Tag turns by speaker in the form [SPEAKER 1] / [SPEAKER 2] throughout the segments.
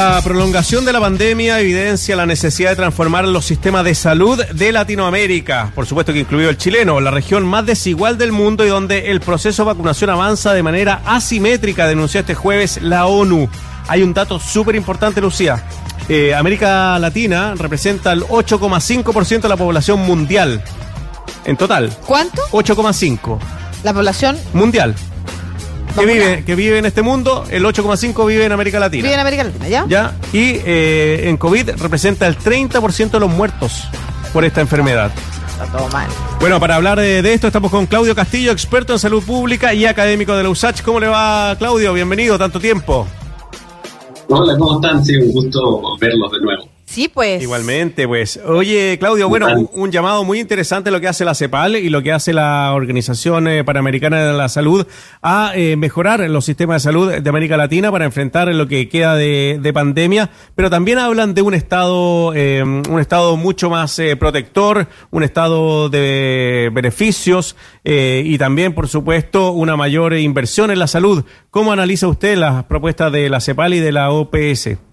[SPEAKER 1] La prolongación de la pandemia evidencia la necesidad de transformar los sistemas de salud de Latinoamérica, por supuesto que incluido el chileno, la región más desigual del mundo y donde el proceso de vacunación avanza de manera asimétrica, denunció este jueves la ONU. Hay un dato súper importante, Lucía. Eh, América Latina representa el 8,5% de la población mundial. En total.
[SPEAKER 2] ¿Cuánto?
[SPEAKER 1] 8,5.
[SPEAKER 2] La población
[SPEAKER 1] Mundial. Que vive, que vive en este mundo, el 8,5 vive en América Latina.
[SPEAKER 2] vive en América Latina, ¿ya?
[SPEAKER 1] ¿Ya? Y eh, en COVID representa el 30% de los muertos por esta enfermedad.
[SPEAKER 2] Está todo mal.
[SPEAKER 1] Bueno, para hablar de, de esto estamos con Claudio Castillo, experto en salud pública y académico de la USACH. ¿Cómo le va, Claudio? Bienvenido, tanto tiempo.
[SPEAKER 3] Hola, ¿cómo están? Sí, un gusto verlos de nuevo.
[SPEAKER 2] Sí, pues.
[SPEAKER 1] Igualmente, pues. Oye, Claudio, bueno, un, un llamado muy interesante lo que hace la CEPAL y lo que hace la Organización eh, Panamericana de la Salud a eh, mejorar los sistemas de salud de América Latina para enfrentar lo que queda de, de pandemia, pero también hablan de un estado, eh, un estado mucho más eh, protector, un estado de beneficios eh, y también, por supuesto, una mayor inversión en la salud. ¿Cómo analiza usted las propuestas de la CEPAL y de la OPS?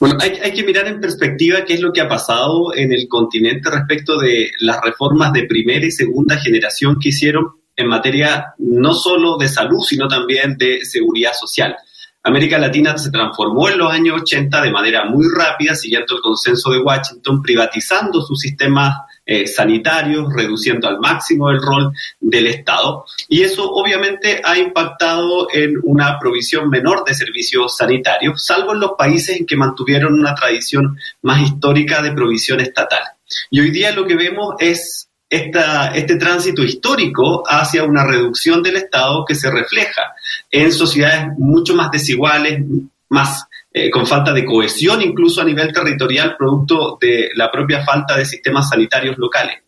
[SPEAKER 3] Bueno, hay, hay, que mirar en perspectiva qué es lo que ha pasado en el continente respecto de las reformas de primera y segunda generación que hicieron en materia no solo de salud, sino también de seguridad social. América Latina se transformó en los años 80 de manera muy rápida, siguiendo el consenso de Washington, privatizando su sistema eh, sanitarios, reduciendo al máximo el rol del Estado. Y eso obviamente ha impactado en una provisión menor de servicios sanitarios, salvo en los países en que mantuvieron una tradición más histórica de provisión estatal. Y hoy día lo que vemos es esta, este tránsito histórico hacia una reducción del Estado que se refleja en sociedades mucho más desiguales, más eh, con falta de cohesión incluso a nivel territorial, producto de la propia falta de sistemas sanitarios locales.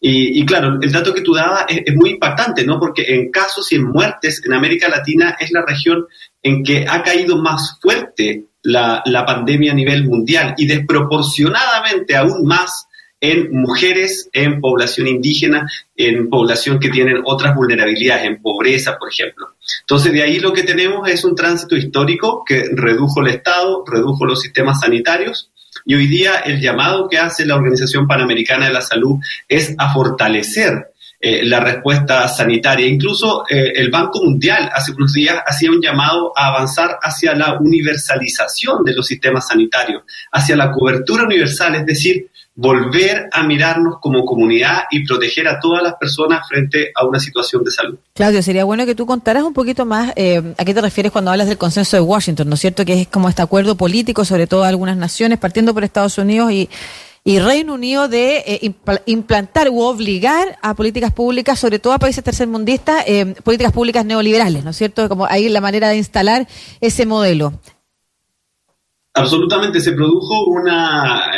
[SPEAKER 3] Y, claro, el dato que tú dabas es, es, muy impactante, ¿no? Porque en casos y en muertes en América Latina es la región en que ha caído más fuerte la, la pandemia a nivel mundial y desproporcionadamente aún más en mujeres, en población indígena, en población que tienen otras vulnerabilidades, en pobreza, por ejemplo. Entonces, de ahí lo que tenemos es un tránsito histórico que redujo el Estado, redujo los sistemas sanitarios, y hoy día el llamado que hace la Organización Panamericana de la Salud es a fortalecer eh, la respuesta sanitaria. Incluso eh, el Banco Mundial hace unos días hacía un llamado a avanzar hacia la universalización de los sistemas sanitarios, hacia la cobertura universal, es decir, volver a mirarnos como comunidad y proteger a todas las personas frente a una situación de salud.
[SPEAKER 2] Claudio, sería bueno que tú contaras un poquito más eh, a qué te refieres cuando hablas del consenso de Washington, ¿no es cierto? Que es como este acuerdo político, sobre todo de algunas naciones, partiendo por Estados Unidos y, y Reino Unido, de eh, implantar u obligar a políticas públicas, sobre todo a países tercermundistas, eh, políticas públicas neoliberales, ¿no es cierto? Como ahí la manera de instalar ese modelo.
[SPEAKER 3] Absolutamente, se produjo una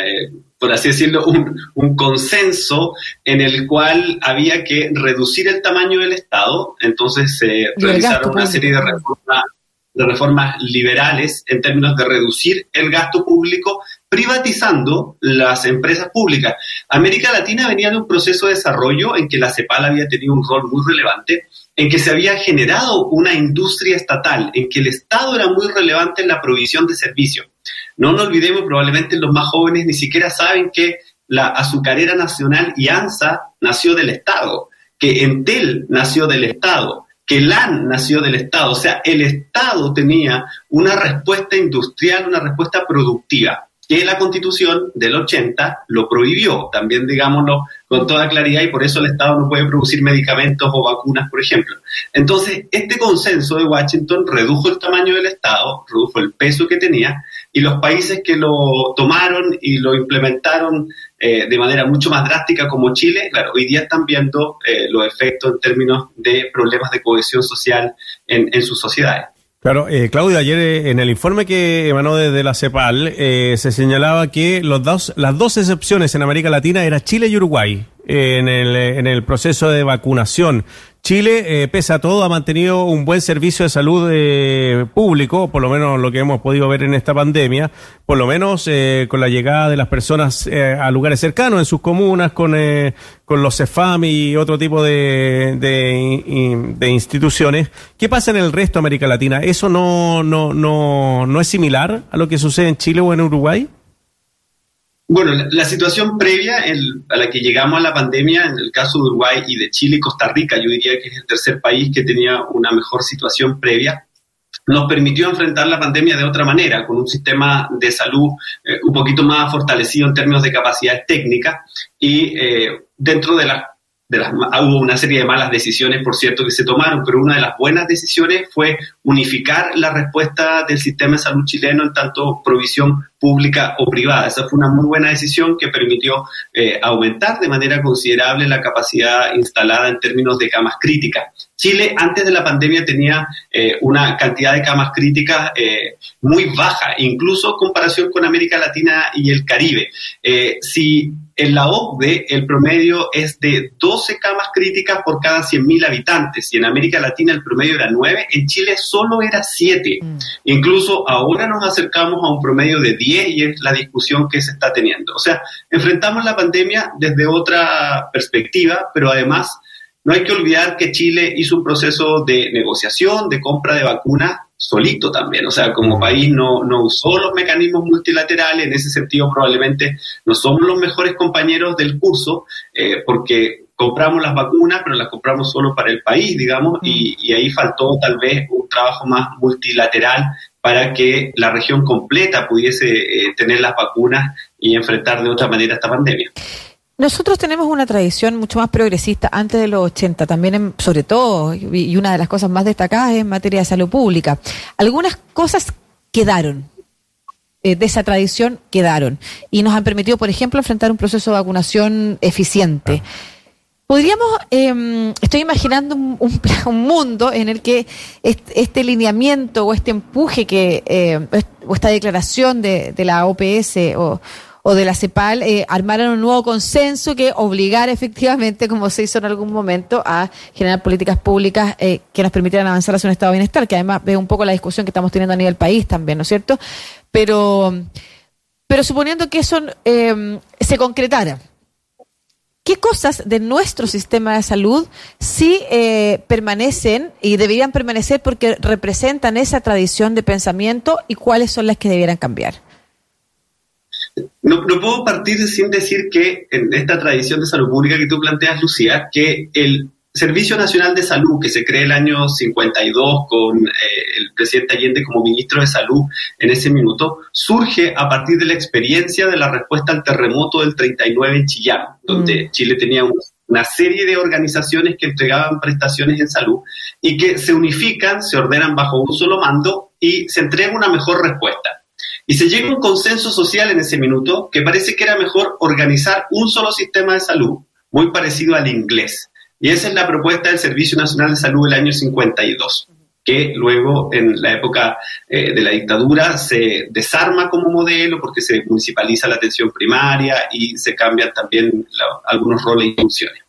[SPEAKER 3] por así decirlo, un, un, consenso en el cual había que reducir el tamaño del Estado, entonces se realizaron una serie de reformas, de reformas liberales en términos de reducir el gasto público, privatizando las empresas públicas. América Latina venía de un proceso de desarrollo en que la CEPAL había tenido un rol muy relevante, en que se había generado una industria estatal, en que el Estado era muy relevante en la provisión de servicios. No nos olvidemos, probablemente los más jóvenes ni siquiera saben que la azucarera nacional IANSA nació del Estado, que Entel nació del Estado, que LAN nació del Estado. O sea, el Estado tenía una respuesta industrial, una respuesta productiva, que la Constitución del 80 lo prohibió, también digámoslo con toda claridad, y por eso el Estado no puede producir medicamentos o vacunas, por ejemplo. Entonces, este consenso de Washington redujo el tamaño del Estado, redujo el peso que tenía, y los países que lo tomaron y lo implementaron eh, de manera mucho más drástica como Chile, claro, hoy día están viendo eh, los efectos en términos de problemas de cohesión social en, en sus sociedades.
[SPEAKER 1] Claro, eh, Claudio, ayer eh, en el informe que emanó desde la CEPAL eh, se señalaba que los dos, las dos excepciones en América Latina eran Chile y Uruguay en el, en el proceso de vacunación. Chile, eh, pese a todo, ha mantenido un buen servicio de salud eh, público, por lo menos lo que hemos podido ver en esta pandemia, por lo menos eh, con la llegada de las personas eh, a lugares cercanos, en sus comunas, con, con los CEFAM y otro tipo de, de, de, instituciones. ¿Qué pasa en el resto de América Latina? ¿Eso no, no, no, no es similar a lo que sucede en Chile o en Uruguay?
[SPEAKER 3] Bueno, la, situación previa a la que llegamos a la pandemia, en el caso de Uruguay y de Chile y Costa Rica, yo diría que es el tercer país que tenía una mejor situación previa, nos permitió enfrentar la pandemia de otra manera, con un sistema de salud eh, un poquito más fortalecido en términos de capacidades técnicas y eh, dentro de las hubo una serie de malas decisiones, por cierto, que se tomaron, pero una de las buenas decisiones fue unificar la respuesta del sistema de salud chileno en tanto provisión pública o privada. Esa fue una muy buena decisión que permitió eh, aumentar de manera considerable la capacidad instalada en términos de camas críticas. Chile antes de la pandemia tenía eh, una cantidad de camas críticas eh, muy baja, incluso en comparación con América Latina y el Caribe. si en la OCDE el promedio es de 12 camas críticas por cada 100.000 habitantes y en América Latina el promedio era 9, en Chile solo era 7. Mm. Incluso ahora nos acercamos a un promedio de 10 y es la discusión que se está teniendo. O sea, enfrentamos la pandemia desde otra perspectiva, pero además no hay que olvidar que Chile hizo un proceso de negociación, de compra de vacunas solito también. O sea, como país no, no usó los mecanismos multilaterales, en ese sentido probablemente no somos los mejores compañeros del curso, eh, porque compramos las vacunas, pero las compramos solo para el país, digamos, y, y, ahí faltó tal vez un trabajo más multilateral para que la región completa pudiese eh, tener las vacunas y enfrentar de otra manera esta pandemia.
[SPEAKER 2] Nosotros tenemos una tradición mucho más progresista antes de los 80, también sobre todo, y una de las cosas más destacadas es en materia de salud pública. Algunas cosas quedaron, eh, de esa tradición quedaron, y nos han permitido, por ejemplo, enfrentar un proceso de vacunación eficiente. Podríamos, eh, estoy imaginando un, un, mundo en el que este, lineamiento o este empuje que, eh, o esta declaración de, de la OPS o, o de la CEPAL eh, armaran un nuevo consenso que obligara efectivamente, como se hizo en algún momento, a generar políticas públicas eh, que nos permitieran avanzar hacia un estado de bienestar, que además ve un poco la discusión que estamos teniendo a nivel país también, ¿no es cierto? Pero, pero suponiendo que eso eh, se concretara, ¿Qué cosas de nuestro sistema de salud sí eh, permanecen y deberían permanecer porque representan esa tradición de pensamiento y cuáles son las que debieran cambiar?
[SPEAKER 3] No, no, puedo partir sin decir que en esta tradición de salud pública que tú planteas, Lucía, que el Servicio Nacional de Salud, que se creó el año 52 con eh, el presidente Allende como ministro de Salud en ese minuto, surge a partir de la experiencia de la respuesta al terremoto del 39 en Chillán, donde mm. Chile tenía una serie de organizaciones que entregaban prestaciones en salud y que se unifican, se ordenan bajo un solo mando y se entrega una mejor respuesta. Y se llega a un consenso social en ese minuto que parece que era mejor organizar un solo sistema de salud, muy parecido al inglés y esa es la propuesta del Servicio Nacional de Salud del año 52 que luego en la época eh, de la dictadura se desarma como modelo porque se municipaliza la atención primaria y se cambian también algunos roles y funciones.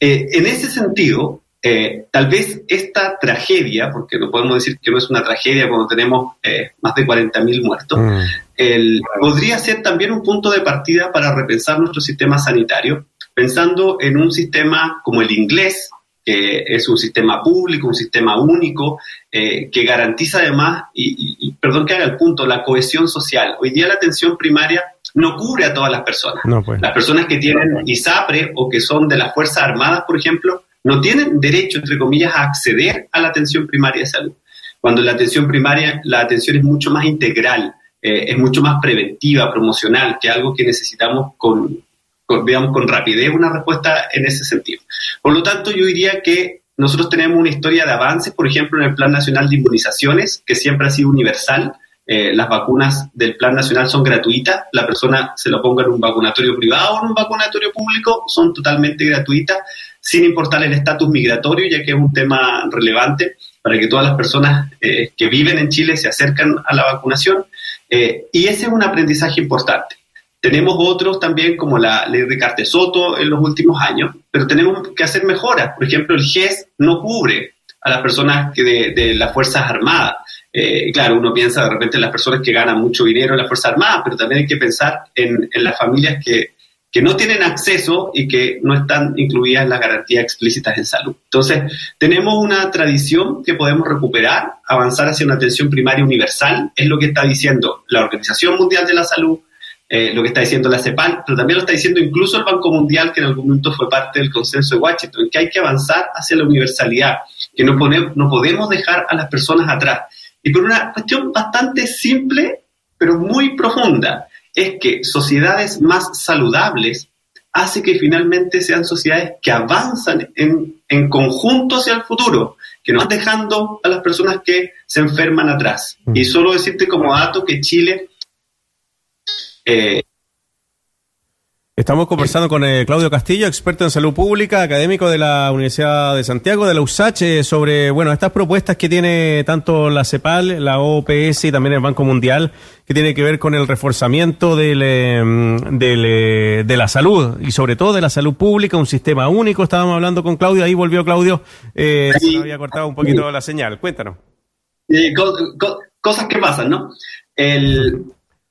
[SPEAKER 3] Eh, en ese sentido, eh, tal vez esta tragedia, porque no podemos decir que no es una tragedia cuando tenemos más de 40.000 muertos, mm. podría ser también un punto de partida para repensar nuestro sistema sanitario pensando en un sistema como el inglés, que es un sistema público, un sistema único, eh, que garantiza además, y, perdón que haga el punto, la cohesión social. Hoy día la atención primaria no cubre a todas las personas. Pues. Las personas que tienen ISAPRE o que son de las Fuerzas Armadas, por ejemplo, no tienen derecho, entre comillas, a acceder a la atención primaria de salud. Cuando la atención primaria, la atención es mucho más integral, eh, es mucho más preventiva, promocional, que algo que necesitamos con, con, con rapidez una respuesta en ese sentido. Por lo tanto, yo diría que nosotros tenemos una historia de avances, por ejemplo, en el Plan Nacional de Inmunizaciones, que siempre ha sido universal. Eh, las vacunas del Plan Nacional son gratuitas, la persona se lo ponga en un vacunatorio privado o en un vacunatorio público, son totalmente gratuitas, sin importar el estatus migratorio, ya que es un tema relevante para que todas las personas eh, que viven en Chile se acercan a la vacunación. Eh, y ese es un aprendizaje importante Tenemos otros también, como la ley de Cartesoto en los últimos años, pero tenemos que hacer mejoras. Por ejemplo, el GES no cubre a las personas que de, las Fuerzas Armadas. Eh, claro, uno piensa de repente en las personas que ganan mucho dinero en las Fuerzas Armadas, pero también hay que pensar en, en las familias que, que no tienen acceso y que no están incluidas en las garantías explícitas en salud. Entonces, tenemos una tradición que podemos recuperar, avanzar hacia una atención primaria universal, es lo que está diciendo la Organización Mundial de la Salud, eh, lo que está diciendo la CEPAL, pero también lo está diciendo incluso el Banco Mundial, que en algún momento fue parte del consenso de Washington, que hay que avanzar hacia la universalidad, que no, no podemos dejar a las personas atrás. Y por una cuestión bastante simple, pero muy profunda, es que sociedades más saludables hace que finalmente sean sociedades que avanzan en, en conjunto hacia el futuro, que no van dejando a las personas que se enferman atrás. Mm. Y solo decirte como dato que Chile
[SPEAKER 1] eh, Estamos conversando con eh, Claudio Castillo, experto en salud pública, académico de la Universidad de Santiago, de la USACH, eh, sobre bueno estas propuestas que tiene tanto la CEPAL, la OPS y también el Banco Mundial, que tiene que ver con el reforzamiento del, de la salud y sobre todo de la salud pública, un sistema único. Estábamos hablando con Claudio, ahí volvió Claudio, se había cortado un poquito la señal. Cuéntanos.
[SPEAKER 3] cosas que pasan, ¿no? El,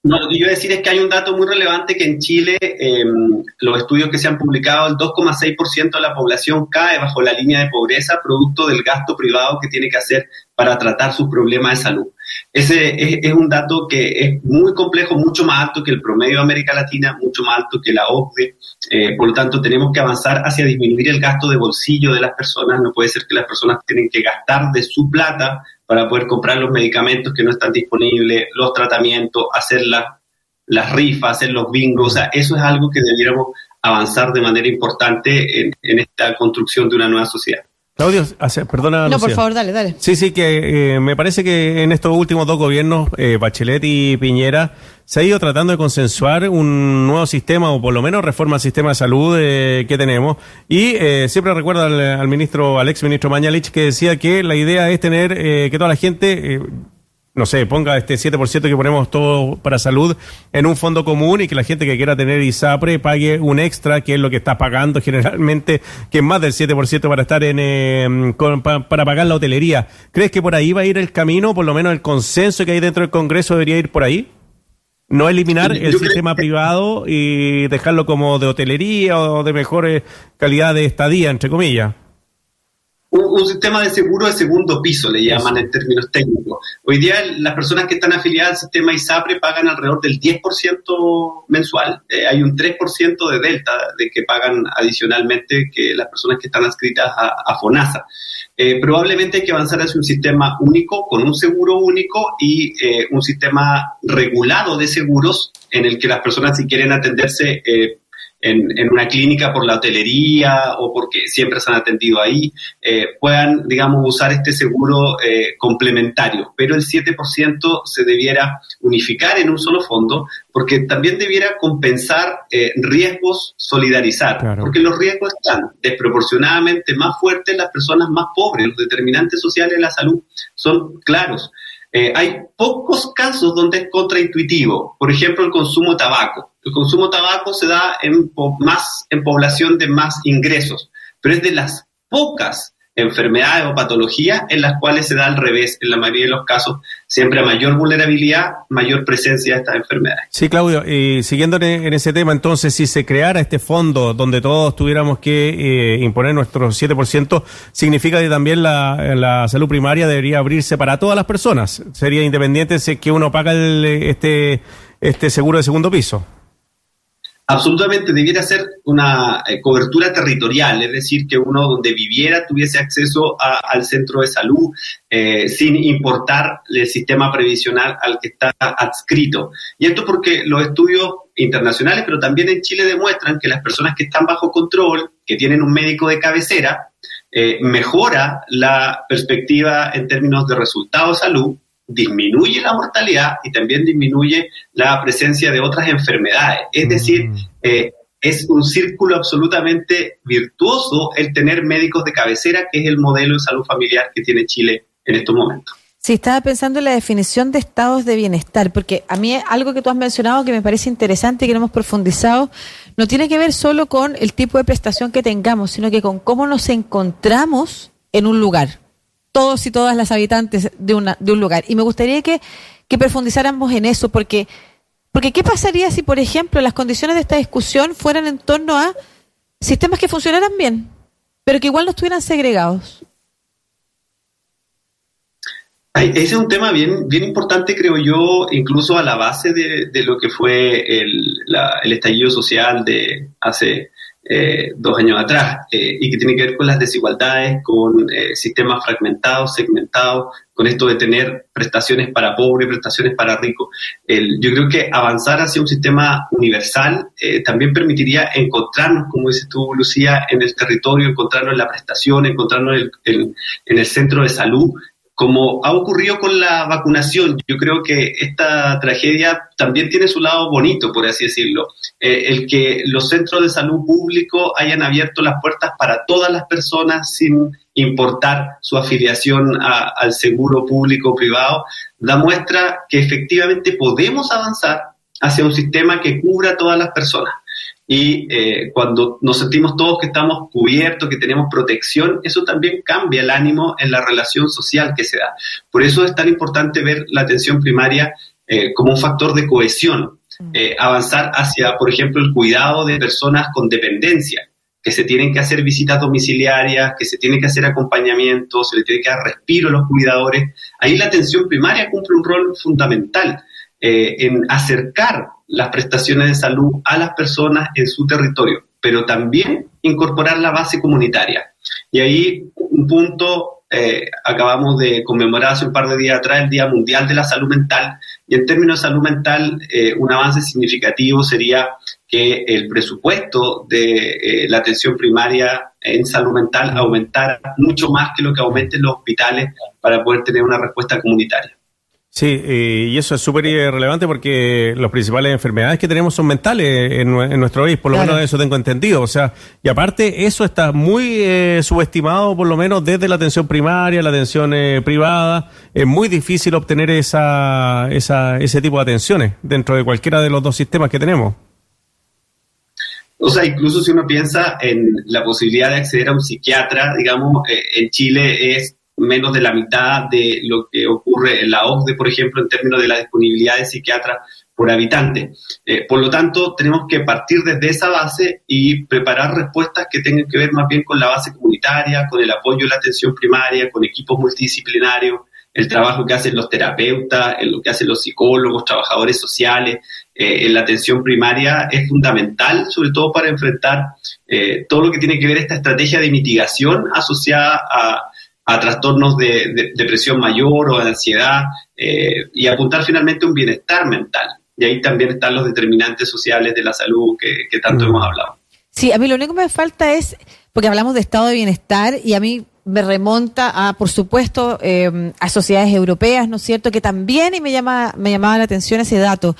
[SPEAKER 3] no, lo que yo decir es que hay un dato muy relevante que en Chile em, los estudios que se han publicado, el 2,6% de la población cae bajo la línea de pobreza producto del gasto privado que tiene que hacer para tratar sus problemas de salud. Ese es, un dato que es muy complejo, mucho más alto que el promedio de América Latina, mucho más alto que la OCDE. Eh, por lo tanto, tenemos que avanzar hacia disminuir el gasto de bolsillo de las personas. No puede ser que las personas tienen que gastar de su plata para poder comprar los medicamentos que no están disponibles, los tratamientos, hacer las rifas, hacer los bingos. O sea, eso es algo que debiéramos avanzar de manera importante en, esta construcción de una nueva sociedad.
[SPEAKER 1] Claudio, perdona.
[SPEAKER 2] No, por favor, dale, dale.
[SPEAKER 1] Sí, sí, que eh, me parece que en estos últimos dos gobiernos, eh, Bachelet y Piñera, se ha ido tratando de consensuar un nuevo sistema o por lo menos reforma al sistema de salud eh, que tenemos. Y eh, siempre recuerdo al, ministro, al ex ministro Mañalich, que decía que la idea es tener que toda la gente no sé, ponga este 7% que ponemos todo para salud en un fondo común y que la gente que quiera tener ISAPRE pague un extra, que es lo que está pagando generalmente, que es más del 7% para estar en, para pagar la hotelería. ¿Crees que por ahí va a ir el camino? Por lo menos el consenso que hay dentro del Congreso debería ir por ahí. No eliminar el sistema privado y dejarlo como de hotelería o de mejor eh, calidad de estadía, entre comillas.
[SPEAKER 3] Un, sistema de seguro de segundo piso, le llaman en términos técnicos. Hoy día las personas que están afiliadas al sistema ISAPRE pagan alrededor del 10% mensual. Eh, hay un 3% de delta de que pagan adicionalmente que las personas que están adscritas a FONASA. Eh, probablemente hay que avanzar hacia un sistema único, con un seguro único y eh, un sistema regulado de seguros en el que las personas si quieren atenderse en, una clínica por la hotelería o porque siempre se han atendido ahí, eh, puedan, digamos, usar este seguro eh, complementario. Pero el 7% se debiera unificar en un solo fondo porque también debiera compensar eh, riesgos, solidarizar, porque los riesgos están desproporcionadamente más fuertes en las personas más pobres, los determinantes sociales de la salud son claros. Eh, hay pocos casos donde es contraintuitivo. Por ejemplo, el consumo de tabaco. El consumo de tabaco se da en, más, en población de más ingresos, pero es de las pocas enfermedades o patologías en las cuales se da al revés. En la mayoría de los casos, siempre a mayor vulnerabilidad, mayor presencia de estas enfermedades.
[SPEAKER 1] Sí, Claudio, y siguiendo en ese tema, entonces, si se creara este fondo donde todos tuviéramos que eh, imponer nuestro 7%, significa que también la, salud primaria debería abrirse para todas las personas. Sería independiente si que uno paga este, este seguro de segundo piso
[SPEAKER 3] absolutamente debiera ser una eh, cobertura territorial, es decir, que uno donde viviera tuviese acceso al centro de salud eh, sin importar el sistema previsional al que está adscrito. Y esto porque los estudios internacionales, pero también en Chile demuestran que las personas que están bajo control, que tienen un médico de cabecera, eh, mejora la perspectiva en términos de resultados salud disminuye la mortalidad y también disminuye la presencia de otras enfermedades. Es decir, mm. eh, es un círculo absolutamente virtuoso el tener médicos de cabecera, que es el modelo de salud familiar que tiene Chile en estos momentos.
[SPEAKER 2] Sí, estaba pensando en la definición de estados de bienestar, porque a mí algo que tú has mencionado que me parece interesante y que no hemos profundizado, no tiene que ver solo con el tipo de prestación que tengamos, sino que con cómo nos encontramos en un lugar, todos y todas las habitantes de, una, de un lugar. Y me gustaría que, profundizáramos en eso, porque, porque ¿qué pasaría si, por ejemplo, las condiciones de esta discusión fueran en torno a sistemas que funcionaran bien, pero que igual no estuvieran segregados?
[SPEAKER 3] Ese es un tema bien, bien importante, creo yo, incluso a la base de, lo que fue el, estallido social de hace eh, dos años atrás eh, y que tiene que ver con las desigualdades, con eh, sistemas fragmentados, segmentados, con esto de tener prestaciones para pobres, prestaciones para ricos. yo creo que avanzar hacia un sistema universal también permitiría encontrarnos, como dices tú, Lucía, en el territorio, encontrarnos en la prestación, encontrarnos en el centro de salud como ha ocurrido con la vacunación, yo creo que esta tragedia también tiene su lado bonito, por así decirlo. Eh, el que los centros de salud público hayan abierto las puertas para todas las personas sin importar su afiliación al seguro público o privado, da muestra que efectivamente podemos avanzar hacia un sistema que cubra a todas las personas y eh, cuando nos sentimos todos que estamos cubiertos, que tenemos protección, eso también cambia el ánimo en la relación social que se da. Por eso es tan importante ver la atención primaria eh, como un factor de cohesión, eh, avanzar hacia, por ejemplo, el cuidado de personas con dependencia, que se tienen que hacer visitas domiciliarias, que se tiene que hacer acompañamiento, se le tiene que dar respiro a los cuidadores. Ahí la atención primaria cumple un rol fundamental en acercar las prestaciones de salud a las personas en su territorio, pero también incorporar la base comunitaria. Y ahí un punto, eh, acabamos de conmemorar hace un par de días atrás el Día Mundial de la Salud Mental, y en términos de salud mental, eh, un avance significativo sería que el presupuesto de eh, la atención primaria en salud mental aumentara mucho más que lo que aumenten los hospitales para poder tener una respuesta comunitaria.
[SPEAKER 1] Sí, eh, y eso es súper relevante porque las principales enfermedades que tenemos son mentales en, nuestro país, por lo menos eso tengo entendido. O sea, y aparte eso está muy eh, subestimado, por lo menos desde la atención primaria, la atención eh, privada. Es muy difícil obtener esa, esa, ese tipo de atenciones dentro de cualquiera de los dos sistemas que tenemos.
[SPEAKER 3] O sea, incluso si uno piensa en la posibilidad de acceder a un psiquiatra, digamos, en Chile es menos de la mitad de lo que ocurre en la OCDE, por ejemplo, en términos de la disponibilidad de psiquiatras por habitante. Eh, por lo tanto, tenemos que partir desde esa base y preparar respuestas que tengan que ver más bien con la base comunitaria, con el apoyo a la atención primaria, con equipos multidisciplinarios, el trabajo que hacen los terapeutas, lo que hacen los psicólogos, trabajadores sociales, eh, en la atención primaria es fundamental, sobre todo para enfrentar eh, todo lo que tiene que ver esta estrategia de mitigación asociada a a trastornos de, depresión mayor o de ansiedad eh, y apuntar finalmente a un bienestar mental. Y ahí también están los determinantes sociales de la salud que, tanto mm. hemos hablado.
[SPEAKER 2] Sí, a mí lo único que me falta es, porque hablamos de estado de bienestar y a mí me remonta a, por supuesto, eh, a sociedades europeas, ¿no es cierto? Que también, y me, llama, me llamaba la atención ese dato,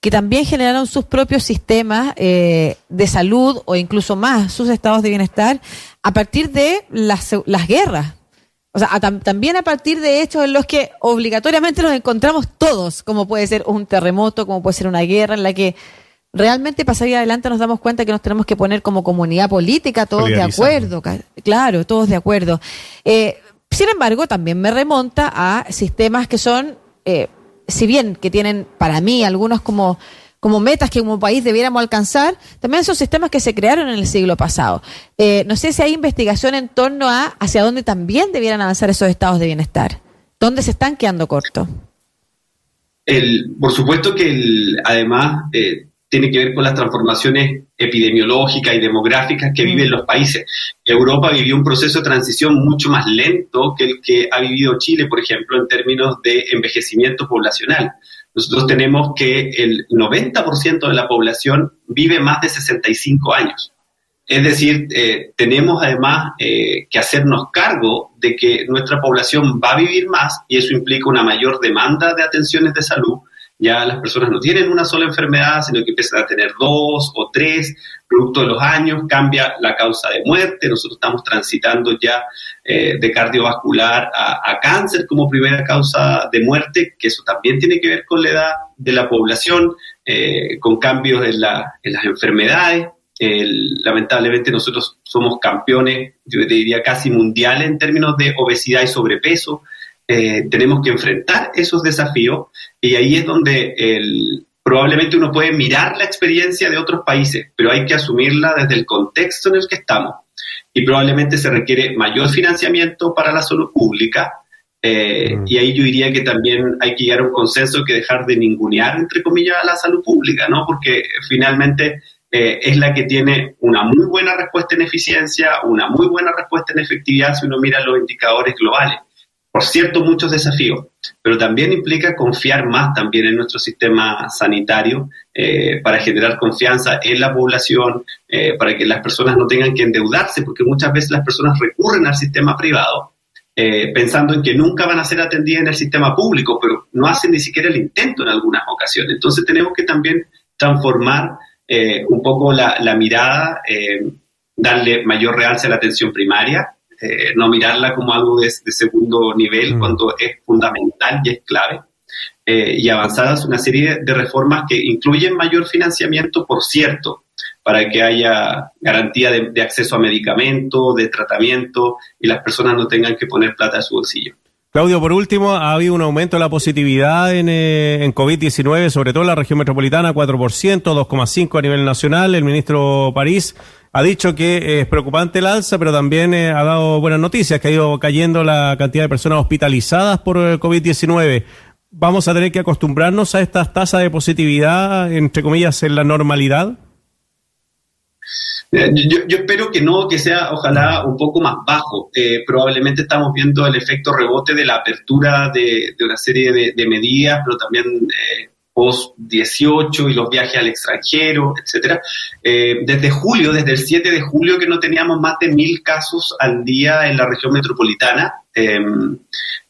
[SPEAKER 2] que también generaron sus propios sistemas eh, de salud o incluso más sus estados de bienestar a partir de las, las guerras, o sea, también a partir de hechos en los que obligatoriamente nos encontramos todos, como puede ser un terremoto, como puede ser una guerra, en la que realmente para salir adelante nos damos cuenta que nos tenemos que poner como comunidad política todos de acuerdo, claro, todos de acuerdo. Eh, sin embargo, también me remonta a sistemas que son, eh, si bien que tienen para mí algunos como como metas que como país debiéramos alcanzar, también son sistemas que se crearon en el siglo pasado. Eh, no sé si hay investigación en torno a hacia dónde también debieran avanzar esos estados de bienestar. ¿Dónde se están quedando cortos?
[SPEAKER 3] por supuesto que además eh, tiene que ver con las transformaciones epidemiológicas y demográficas que viven los países. Europa vivió un proceso de transición mucho más lento que el que ha vivido Chile, por ejemplo, en términos de envejecimiento poblacional. Nosotros tenemos que el 90% de la población vive más de 65 años. Es decir, eh, tenemos además eh, que hacernos cargo de que nuestra población va a vivir más y eso implica una mayor demanda de atenciones de salud ya las personas no tienen una sola enfermedad, sino que empiezan a tener dos o tres, producto de los años, cambia la causa de muerte, nosotros estamos transitando ya eh, de cardiovascular a, cáncer como primera causa de muerte, que eso también tiene que ver con la edad de la población, eh, con cambios en, la, en las enfermedades. lamentablemente nosotros somos campeones, yo te diría casi mundiales en términos de obesidad y sobrepeso. Eh, tenemos que enfrentar esos desafíos y ahí es donde el, probablemente uno puede mirar la experiencia de otros países, pero hay que asumirla desde el contexto en el que estamos. Y probablemente se requiere mayor financiamiento para la salud pública. Eh, mm. Y ahí yo diría que también hay que llegar a un consenso que dejar de ningunear, entre comillas, a la salud pública, ¿no? Porque finalmente eh, es la que tiene una muy buena respuesta en eficiencia, una muy buena respuesta en efectividad si uno mira los indicadores globales por cierto, muchos desafíos, pero también implica confiar más también en nuestro sistema sanitario eh, para generar confianza en la población, eh, para que las personas no tengan que endeudarse, porque muchas veces las personas recurren al sistema privado eh, pensando en que nunca van a ser atendidas en el sistema público, pero no hacen ni siquiera el intento en algunas ocasiones. Entonces tenemos que también transformar un poco la, la mirada, darle mayor realce a la atención primaria eh, no mirarla como algo de, segundo nivel mm. cuando es fundamental y es clave. Eh, y avanzadas una serie de reformas que incluyen mayor financiamiento, por cierto, para que haya garantía de, acceso a medicamentos, de tratamiento y las personas no tengan que poner plata en su bolsillo.
[SPEAKER 1] Claudio, por último, ha habido un aumento de la positividad en, eh, en COVID-19, sobre todo en la región metropolitana, 4%, 2,5% a nivel nacional. El ministro París ha dicho que es preocupante el alza, pero también eh, ha dado buenas noticias, que ha ido cayendo la cantidad de personas hospitalizadas por eh, COVID-19. ¿Vamos a tener que acostumbrarnos a estas tasas de positividad, entre comillas, en la normalidad?
[SPEAKER 3] Yo, espero que no, que sea ojalá un poco más bajo. Eh, probablemente estamos viendo el efecto rebote de la apertura de, una serie de, medidas, pero también post-18 y los viajes al extranjero, etcétera. Eh, desde julio, desde el 7 de julio, que no teníamos más de mil casos al día en la región metropolitana em,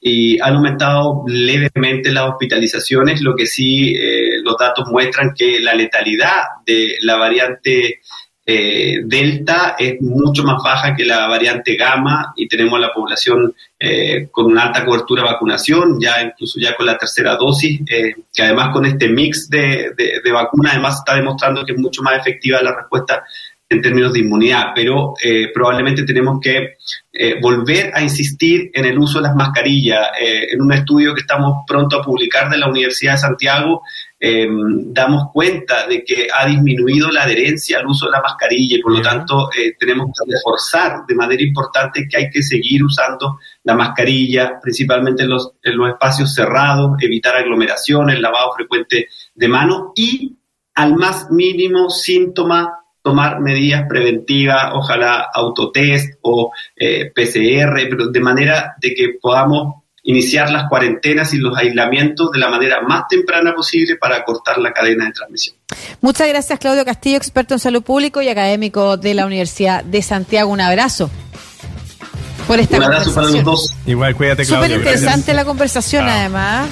[SPEAKER 3] y han aumentado levemente las hospitalizaciones, lo que sí eh, los datos muestran que la letalidad de la variante eh, Delta es mucho más baja que la variante Gamma y tenemos la población eh, con una alta cobertura de vacunación, ya incluso ya con la tercera dosis, eh, que además con este mix de, de, de vacunas además está demostrando que es mucho más efectiva la respuesta en términos de inmunidad, pero eh, probablemente tenemos que eh, volver a insistir en el uso de las mascarillas. En un estudio que estamos pronto a publicar de la Universidad de Santiago, damos cuenta de que ha disminuido la adherencia al uso de la mascarilla y por lo tanto tenemos que reforzar de manera importante que hay que seguir usando la mascarilla, principalmente en los, en los espacios cerrados, evitar aglomeraciones, lavado frecuente de manos y al más mínimo síntoma tomar medidas preventivas, ojalá autotest o eh, PCR, pero de manera de que podamos iniciar las cuarentenas y los aislamientos de la manera más temprana posible para cortar la cadena de transmisión.
[SPEAKER 2] Muchas gracias, Claudio Castillo, experto en salud público y académico de la Universidad de Santiago. Un abrazo.
[SPEAKER 3] Por esta Un abrazo para los dos.
[SPEAKER 1] Igual, cuídate, Claudio.
[SPEAKER 2] Súper interesante la conversación, además.